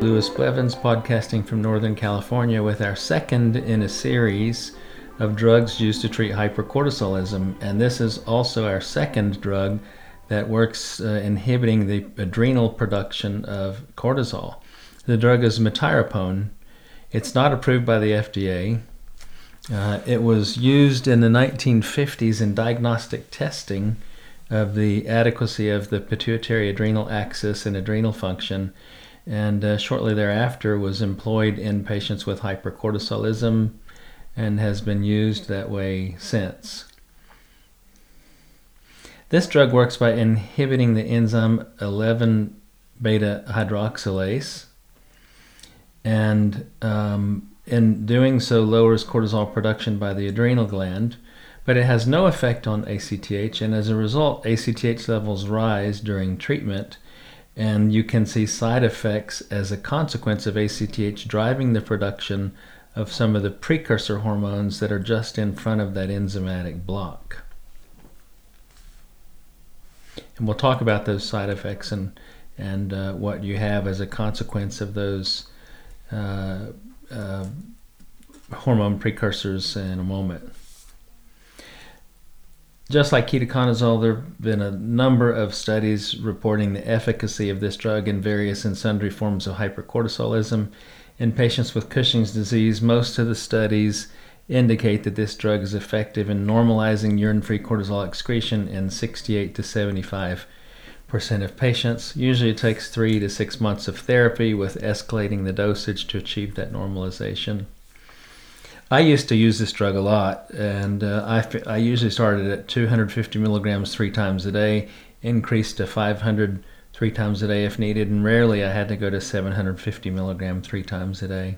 Lewis Blevins, podcasting from Northern California, with our second in a series of drugs used to treat hypercortisolism. And this is also our second drug that works uh, inhibiting the adrenal production of cortisol. The drug is metyrapone. It's not approved by the FDA. Uh, it was used in the 1950s in diagnostic testing of the adequacy of the pituitary adrenal axis and adrenal function, and uh, shortly thereafter was employed in patients with hypercortisolism and has been used that way since. This drug works by inhibiting the enzyme 11 beta hydroxylase, and um, in doing so lowers cortisol production by the adrenal gland, but it has no effect on ACTH, and as a result, ACTH levels rise during treatment, and you can see side effects as a consequence of ACTH driving the production of some of the precursor hormones that are just in front of that enzymatic block. And we'll talk about those side effects and and uh, what you have as a consequence of those uh, uh, hormone precursors in a moment. Just like ketoconazole, there have been a number of studies reporting the efficacy of this drug in various and sundry forms of hypercortisolism. In patients with Cushing's disease, most of the studies indicate that this drug is effective in normalizing urine free cortisol excretion in 68 to 75 percent of patients. Usually it takes three to six months of therapy with escalating the dosage to achieve that normalization. I used to use this drug a lot, and uh, I, I usually started at 250 milligrams three times a day, increased to 500 three times a day if needed, and rarely I had to go to 750 milligram three times a day.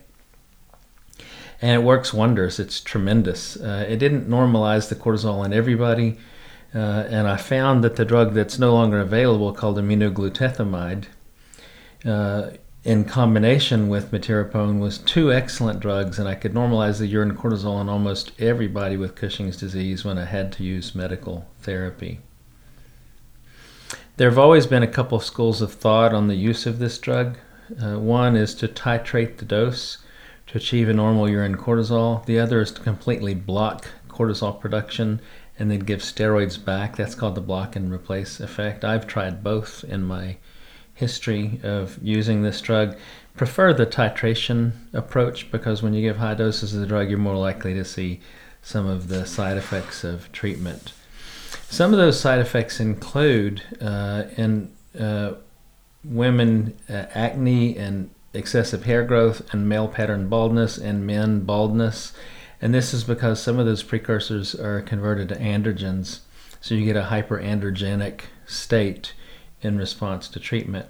And it works wonders. It's tremendous. Uh, it didn't normalize the cortisol in everybody, uh, and I found that the drug that's no longer available, called aminoglutethimide, uh, in combination with metyrapone, was two excellent drugs, and I could normalize the urine cortisol in almost everybody with Cushing's disease when I had to use medical therapy. There have always been a couple of schools of thought on the use of this drug. Uh, one is to titrate the dose to achieve a normal urine cortisol. The other is to completely block cortisol production and then give steroids back. That's called the block and replace effect. I've tried both in my history of using this drug. Prefer the titration approach because when you give high doses of the drug, you're more likely to see some of the side effects of treatment. Some of those side effects include uh, in uh, women uh, acne and excessive hair growth and male pattern baldness and men baldness and this is because some of those precursors are converted to androgens. So you get a hyperandrogenic state in response to treatment.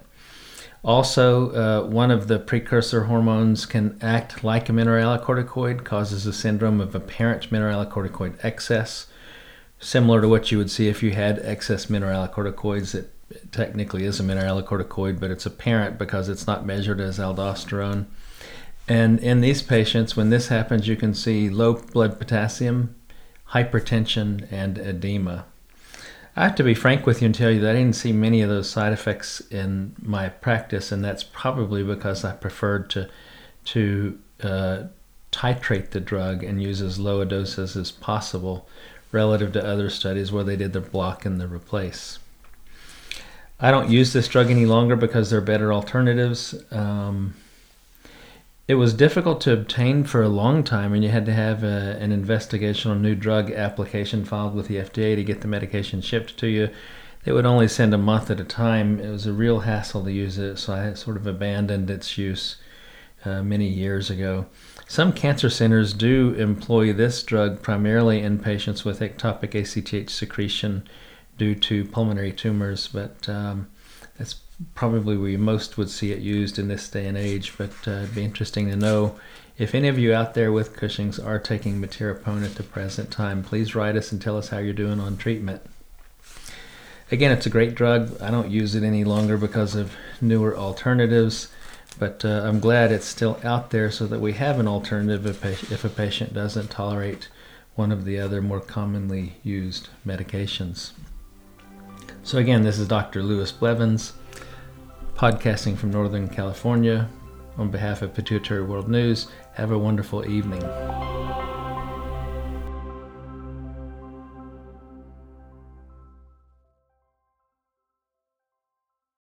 Also, uh, one of the precursor hormones can act like a mineralocorticoid, causes a syndrome of apparent mineralocorticoid excess, similar to what you would see if you had excess mineralocorticoids. It technically is a mineralocorticoid, but it's apparent because it's not measured as aldosterone. And in these patients, when this happens, you can see low blood potassium, hypertension, and edema. I have to be frank with you and tell you that I didn't see many of those side effects in my practice, and that's probably because I preferred to to uh, titrate the drug and use as low a doses as possible relative to other studies where they did the block and the replace. I don't use this drug any longer because there are better alternatives. Um, it was difficult to obtain for a long time, and you had to have a, an investigational new drug application filed with the FDA to get the medication shipped to you. They would only send a month at a time. It was a real hassle to use it, so I sort of abandoned its use uh, many years ago. Some cancer centers do employ this drug primarily in patients with ectopic ACTH secretion due to pulmonary tumors, but um, that's probably where most would see it used in this day and age, but uh, it'd be interesting to know if any of you out there with Cushing's are taking metyrapone at the present time. Please write us and tell us how you're doing on treatment. Again, it's a great drug. I don't use it any longer because of newer alternatives, but uh, I'm glad it's still out there so that we have an alternative if, if a patient doesn't tolerate one of the other more commonly used medications. So, again, this is Dr. Lewis Blevins podcasting from Northern California. on behalf of Pituitary World News, have a wonderful evening.